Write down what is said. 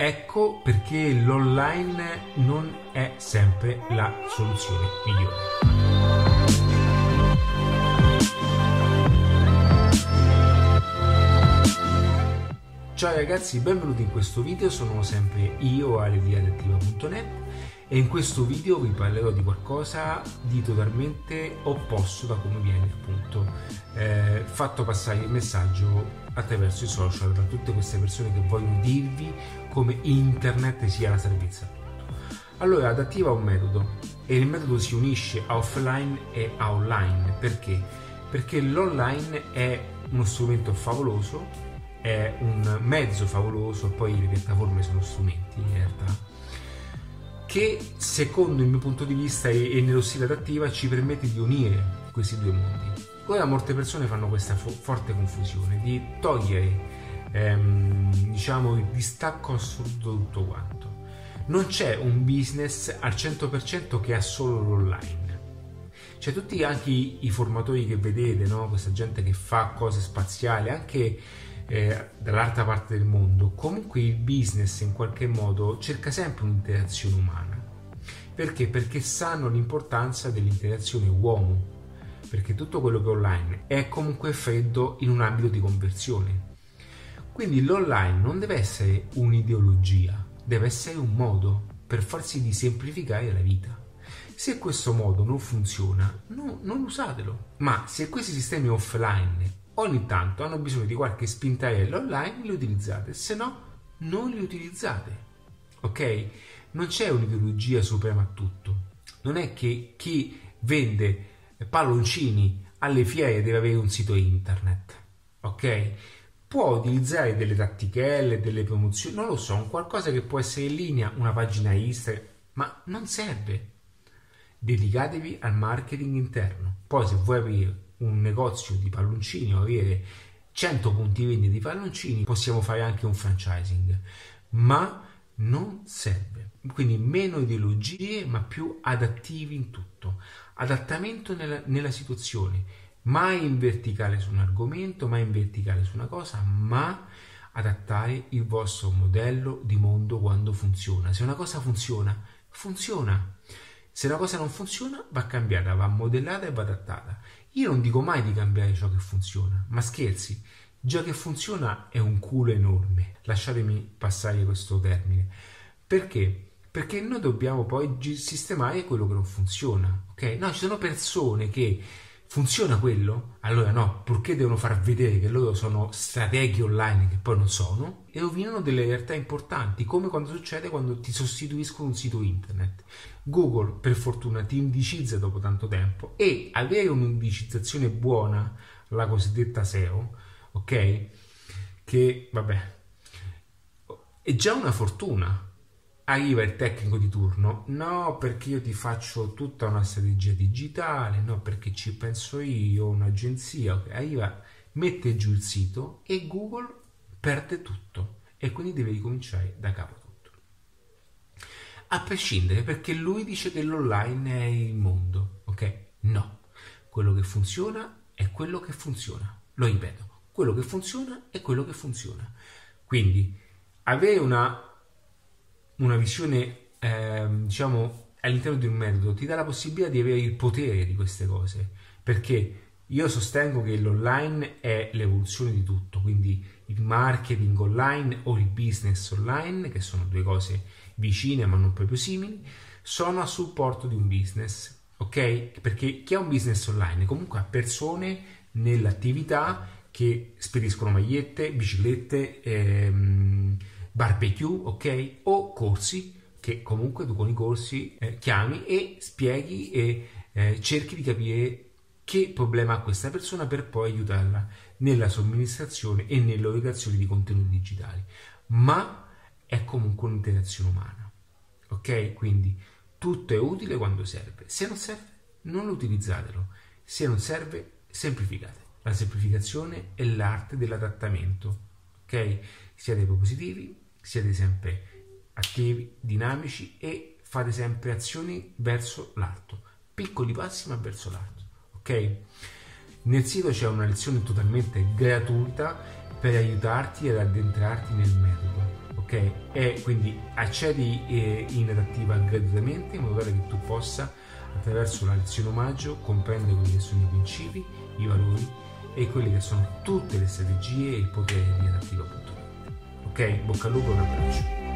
Ecco perché l'online non è sempre la soluzione migliore. Ciao ragazzi, benvenuti in questo video, sono sempre io Ale di adattiva.net e in questo video vi parlerò di qualcosa di totalmente opposto da come viene appunto eh, fatto passare il messaggio attraverso i social da tutte queste persone che vogliono dirvi come internet sia la salvezza. Allora, adattiva un metodo e il metodo si unisce a offline e a online perché? Perché l'online è uno strumento favoloso è un mezzo favoloso, poi le piattaforme sono strumenti in realtà, che secondo il mio punto di vista e, nello stile adattiva ci permette di unire questi due mondi. Ora molte persone fanno questa fo- forte confusione di togliere ehm, diciamo il distacco assoluto da tutto quanto. Non c'è un business al 100% che ha solo l'online. C'è tutti anche i, i formatori che vedete, no? questa gente che fa cose spaziali, anche eh, dall'altra parte del mondo, comunque il business in qualche modo cerca sempre un'interazione umana. Perché? Perché sanno l'importanza dell'interazione uomo, perché tutto quello che è online è comunque freddo in un ambito di conversione. Quindi l'online non deve essere un'ideologia, deve essere un modo per farsi di semplificare la vita. Se questo modo non funziona, no, non usatelo. Ma se questi sistemi offline ogni tanto hanno bisogno di qualche spintarella online, li utilizzate, se no non li utilizzate. Ok? Non c'è un'ideologia suprema a tutto. Non è che chi vende palloncini alle fiere deve avere un sito internet. Ok? Può utilizzare delle tattichelle, delle promozioni, non lo so, un qualcosa che può essere in linea, una pagina Instagram, ma non serve. Dedicatevi al marketing interno. Poi se vuoi aprire un negozio di palloncini o avere 100 punti vendita di palloncini, possiamo fare anche un franchising, ma non serve. Quindi meno ideologie, ma più adattivi in tutto. Adattamento nella, nella situazione, mai in verticale su un argomento, mai in verticale su una cosa, ma adattare il vostro modello di mondo quando funziona. Se una cosa funziona, funziona. Se una cosa non funziona, va cambiata, va modellata e va adattata. Io non dico mai di cambiare ciò che funziona, ma scherzi, già che funziona è un culo enorme. Lasciatemi passare questo termine. Perché? Perché noi dobbiamo poi sistemare quello che non funziona, ok? No, ci sono persone che funziona quello, allora no, purché devono far vedere che loro sono strateghi online che poi non sono e rovinano delle realtà importanti, come quando succede quando ti sostituiscono un sito internet. Google per fortuna ti indicizza dopo tanto tempo e avere un'indicizzazione buona, la cosiddetta SEO, ok? Che vabbè, è già una fortuna. Arriva il tecnico di turno, no perché io ti faccio tutta una strategia digitale, no perché ci penso io, un'agenzia, arriva, mette giù il sito e Google perde tutto. E quindi deve ricominciare da capo a prescindere perché lui dice che l'online è il mondo, ok? No, quello che funziona è quello che funziona, lo ripeto, quello che funziona è quello che funziona. Quindi avere una, una visione, eh, diciamo, all'interno di un metodo ti dà la possibilità di avere il potere di queste cose, perché io sostengo che l'online è l'evoluzione di tutto, quindi il marketing online o il business online, che sono due cose vicine ma non proprio simili, sono a supporto di un business, ok? Perché chi ha un business online comunque ha persone nell'attività che spediscono magliette, biciclette, ehm, barbecue, ok? O corsi che comunque tu con i corsi eh, chiami e spieghi e eh, cerchi di capire che problema ha questa persona per poi aiutarla nella somministrazione e nell'erogazione di contenuti digitali. Ma è comunque un'interazione umana. Ok? Quindi tutto è utile quando serve. Se non serve, non lo utilizzatelo. Se non serve, semplificate. La semplificazione è l'arte dell'adattamento. Ok? Siate propositivi, siate sempre attivi, dinamici e fate sempre azioni verso l'alto. Piccoli passi ma verso l'alto. Ok? Nel sito c'è una lezione totalmente gratuita per aiutarti ad addentrarti nel metodo, ok? E quindi accedi eh, in adattiva gratuitamente in modo tale che tu possa attraverso la lezione omaggio comprendere quelli che sono i principi, i valori e quelle che sono tutte le strategie e il potere di adattiva.net. Ok, bocca al lupo un abbraccio.